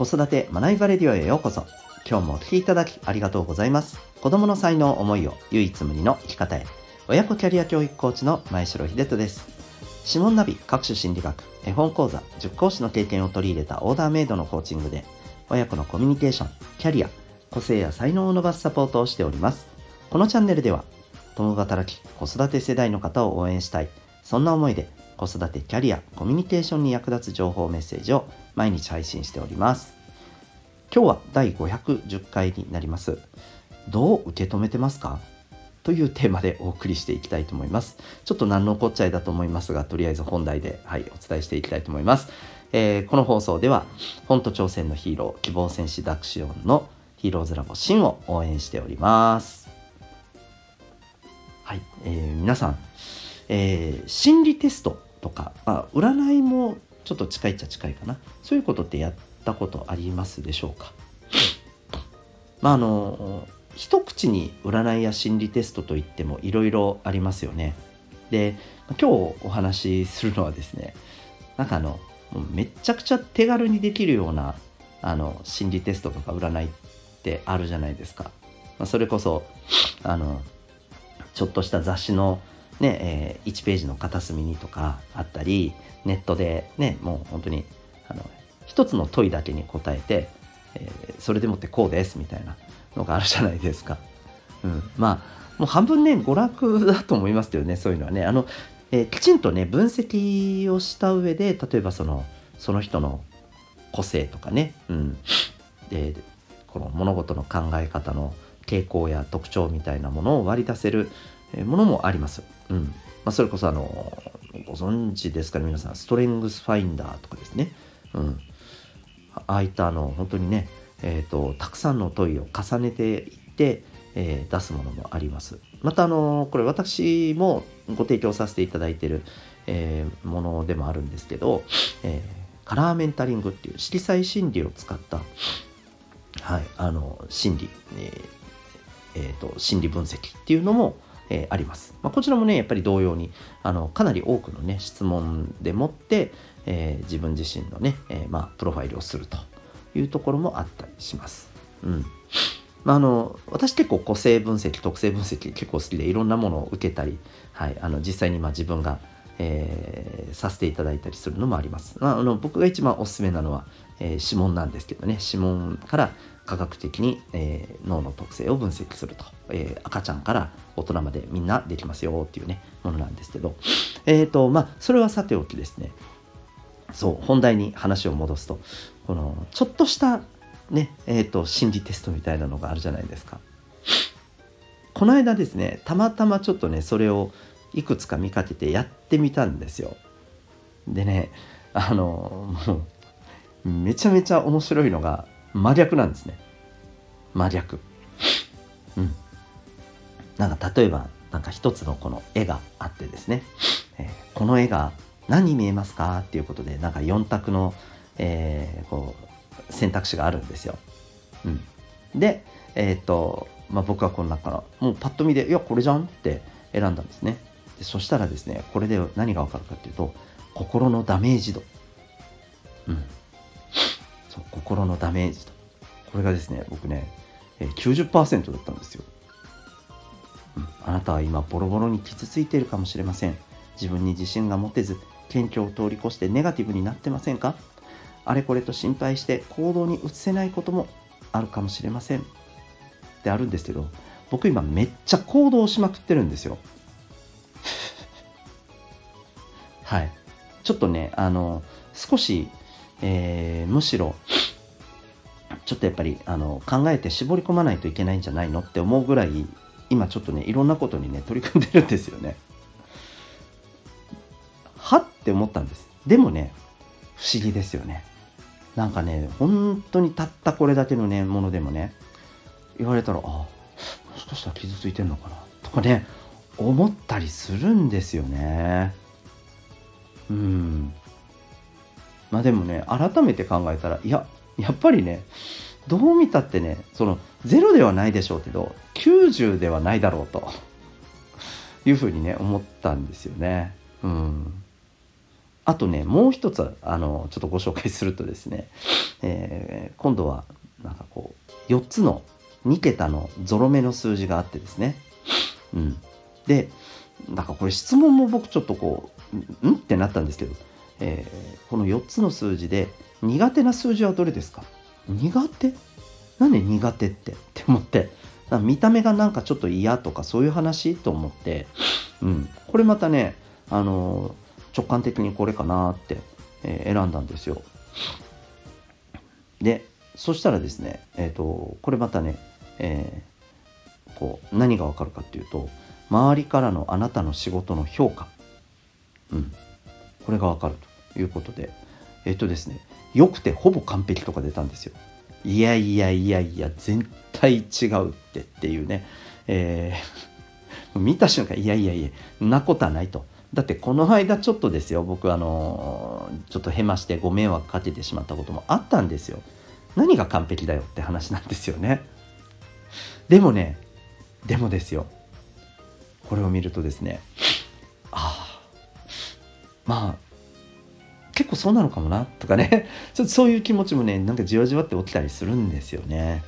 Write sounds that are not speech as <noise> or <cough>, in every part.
子育て学びバレディオへようこそ。今日もお聴きいただきありがとうございます。子供の才能思いを唯一無二の生き方へ。親子キャリア教育コーチの前城秀人です。指紋ナビ、各種心理学、絵本講座、塾講師の経験を取り入れたオーダーメイドのコーチングで、親子のコミュニケーション、キャリア、個性や才能を伸ばすサポートをしております。このチャンネルでは、共働き、子育て世代の方を応援したい。そんな思いで、子育て、キャリア、コミュニケーションに役立つ情報メッセージを毎日配信しております。今日は第510回になります。どう受け止めてますか？というテーマでお送りしていきたいと思います。ちょっと何のこっちゃいだと思いますが、とりあえず本題で、はい、お伝えしていきたいと思います。えー、この放送では、本と挑戦のヒーロー、希望戦士ダクシオンのヒーローズラボシンを応援しております。はい、えー、皆さん、えー、心理テストとか、まあ、占いもちょっと近いっちゃ近いかな。そういうことってやったことありますでしょうか？まああの一口に占いや心理テストといってもいろいろありますよね。で今日お話しするのはですねなんかあのめちゃくちゃ手軽にできるようなあの心理テストとか占いってあるじゃないですか。まあ、それこそあのちょっとした雑誌のね、えー、1ページの片隅にとかあったりネットでねもう本当にあの一つの問いだけに答えて、えー、それでもってこうですみたいなのがあるじゃないですか。うん、まあもう半分ね娯楽だと思いますけどねそういうのはね。あの、えー、きちんとね分析をした上で例えばそのその人の個性とかね、うん、でこの物事の考え方の傾向や特徴みたいなものを割り出せるものもあります。うん。まあ、それこそあのご存知ですかね？皆さんストレングスファインダーとかですね、うん、ああいったあの本当にね、えーと、たくさんの問いを重ねていって、えー、出すものもあります。またあのこれ私もご提供させていただいている、えー、ものでもあるんですけど、えー、カラーメンタリングっていう色彩心理を使ったはいあの心理、えーえーと心理分析っていうのもえー、あります。まあ、こちらもね、やっぱり同様に、あの、かなり多くのね、質問でもって、えー、自分自身のね、えー、まあ、プロファイルをするというところもあったりします。うん。まあ、あの、私結構個性分析、特性分析結構好きで、いろんなものを受けたり、はい、あの、実際にまあ自分が、えー、させていただいたりするのもあります。まあ、あの僕が一番おすすめなのは、えー、指紋なんですけどね、指紋から科学的に、えー、脳の特性を分析すると、えー、赤ちゃんから大人までみんなできますよっていうねものなんですけど。えっ、ー、とまあそれはさておきですね。そう本題に話を戻すとこのちょっとしたねえっ、ー、と心理テストみたいなのがあるじゃないですか。この間ですねたまたまちょっとねそれをいくつか見かけてやってみたんですよ。でねあのもうめちゃめちゃ面白いのが真逆なんですね真逆うんなんか例えばなんか一つのこの絵があってですね、えー、この絵が何に見えますかっていうことでなんか4択の、えー、こう選択肢があるんですよ。うん、で、えっ、と、まあ、僕はこの中からもうパッと見で「いやこれじゃん」って選んだんですね。でそしたらですねこれで何が分かるかっていうと心のダメージ度。うん、心のダメージと。これがですね僕ね、90%だったんですよ、あなたは今ボロボロに傷ついているかもしれません。自分に自信が持てず謙虚を通り越してネガティブになってませんか？あれこれと心配して行動に移せないこともあるかもしれません。ってあるんですけど僕今めっちゃ行動しまくってるんですよ。<laughs> はい。ちょっとねあの少しえー、むしろちょっとやっぱりあの考えて絞り込まないといけないんじゃないのって思うぐらい今ちょっとねいろんなことにね取り組んでるんですよね。はって思ったんです。でもね不思議ですよね。なんかね本当にたったこれだけのねものでもね言われたらあもしかしたら傷ついてんのかなとかね思ったりするんですよね。うんまあでもね改めて考えたらいや <laughs> やっぱりねどう見たってねその0ではないでしょうけど90ではないだろうというふうにね思ったんですよね。うんあとねもう一つあのちょっとご紹介するとですね、えー、今度はなんかこう4つの2桁のゾロ目の数字があってですね、うん、でなんかこれ質問も僕ちょっとこう「ん?」ってなったんですけど、えー、この4つの数字で苦手な数字はどれですか？苦手？なんで苦手って？<laughs> って思って。見た目がなんかちょっと嫌とかそういう話と思って、うん、これまたね、あの直感的にこれかなって、えー、選んだんですよ。でそしたらですね、えーと、これまたね、えー、こう何がわかるかっていうと周りからのあなたの仕事の評価、うん、これがわかるということで。えっ、とですね良くてほぼ完璧とか出たんですよ。いやいやいやいや絶対違うってっていうね、えー、<laughs> 見た瞬間いやいやいやなことはないと。だってこの間ちょっとですよ僕あのちょっとへましてご迷惑かけてしまったこともあったんですよ。何が完璧だよって話なんですよね。でもねでもですよ。これを見るとですねああまあそうなのかもなとかね。<laughs> ちょっとそういう気持ちもねなんかじわじわって起きたりするんですよね。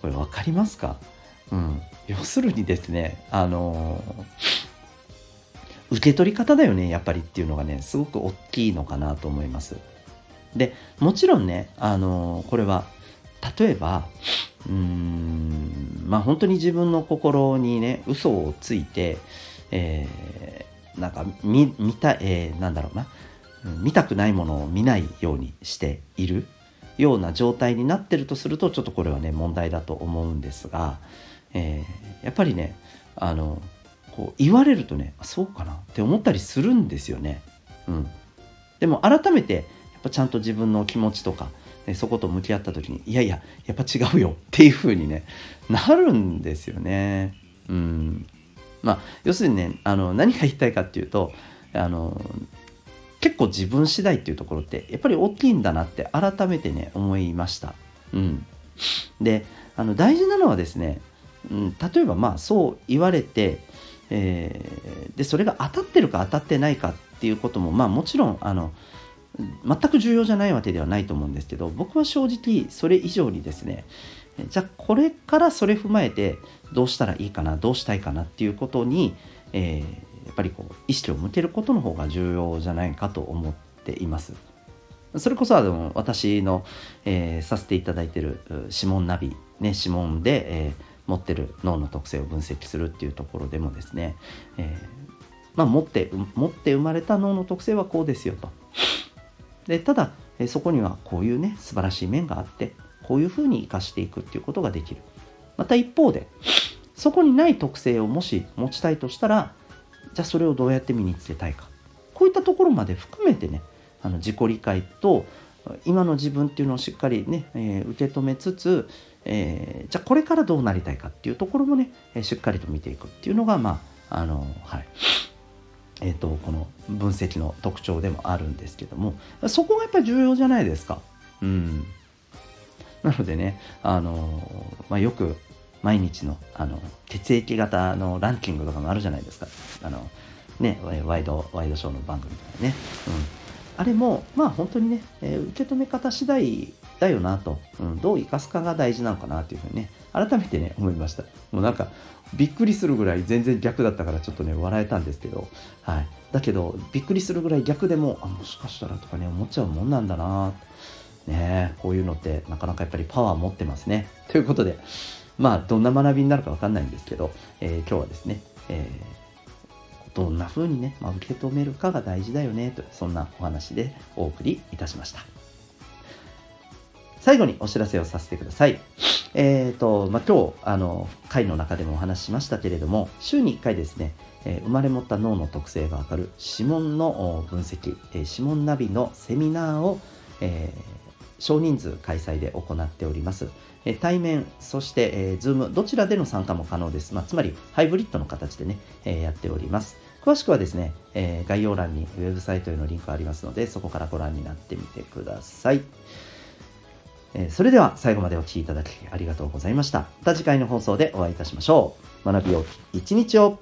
これ分かりますか？うん。要するにですねあのー、受け取り方だよねやっぱりっていうのがねすごく大きいのかなと思います。でもちろんねあのー、これは例えばうーんまあ本当に自分の心にね嘘をついて、えー、なんか見見た、えー、なんだろうな。見たくないものを見ないようにしているような状態になってるとするとちょっとこれはね問題だと思うんですが、えー、やっぱりねあのこう言われるとねそうかなって思ったりするんですよね。うん、でも改めてやっぱちゃんと自分の気持ちとか、ね、そこと向き合った時にいやいややっぱ違うよっていう風にねなるんですよね。うんまあ、要するにねあの何が言いたいかっていうとあの結構自分次第っていうところってやっぱり大きいんだなって改めてね思いました。うん、であの大事なのはですね、うん、例えばまあそう言われて、えー、でそれが当たってるか当たってないかっていうこともまあもちろんあの全く重要じゃないわけではないと思うんですけど僕は正直それ以上にですねじゃあこれからそれ踏まえてどうしたらいいかなどうしたいかなっていうことに、えーやっぱりこう意識を向けることの方が重要じゃないかと思っています。それこそあの私の、えー、させていただいてる指紋ナビ、ね、指紋で、えー、持ってる脳の特性を分析するっていうところでもですね、えー、まあ、持って持って生まれた脳の特性はこうですよと。でただ、えそこにはこういうね素晴らしい面があってこういうふうに生かしていくっていうことができる。また一方でそこにない特性をもし持ちたいとしたらじゃあそれをどうやって身につけたいか。こういったところまで含めてねあの自己理解と今の自分っていうのをしっかりね、えー、受け止めつつ、えー、じゃあこれからどうなりたいかっていうところもね、えー、しっかりと見ていくっていうのがまああのはい。えーと、この分析の特徴でもあるんですけどもそこがやっぱり重要じゃないですか。うん、なのでね、あのまあ、よく毎日のあの血液型のランキングとかもあるじゃないですか。あのねワイドワイドショーの番組とかね、うん、あれもまあ本当にね、えー、受け止め方次第だよなと、うん、どう生かすかが大事なのかなというふうにね改めてね思いました。もうなんかびっくりするぐらい全然逆だったからちょっとね笑えたんですけど、はい、だけどびっくりするぐらい逆でもあもしかしたらとかね思っちゃうもんなんだなねこういうのってなかなかやっぱりパワー持ってますねということでまあ、どんな学びになるかわかんないんですけど、えー、今日はですね、えー、どんな風にね、まあ、受け止めるかが大事だよね、と、そんなお話でお送りいたしました。最後にお知らせをさせてください。えっ、ー、と、まあ、今日、あの、回の中でもお話ししましたけれども、週に1回ですね、えー、生まれ持った脳の特性がわかる指紋の分析、えー、指紋ナビのセミナーを、えー、少人数開催で行っております。え対面、そして、えー、Zoom、どちらでの参加も可能です。まあ、つまり、ハイブリッドの形でね、えー、やっております。詳しくはですね、えー、概要欄にウェブサイトへのリンクありますので、そこからご覧になってみてください。えそれでは最後までお聴きいただきありがとうございました。また次回の放送でお会いいたしましょう。学びよう一日を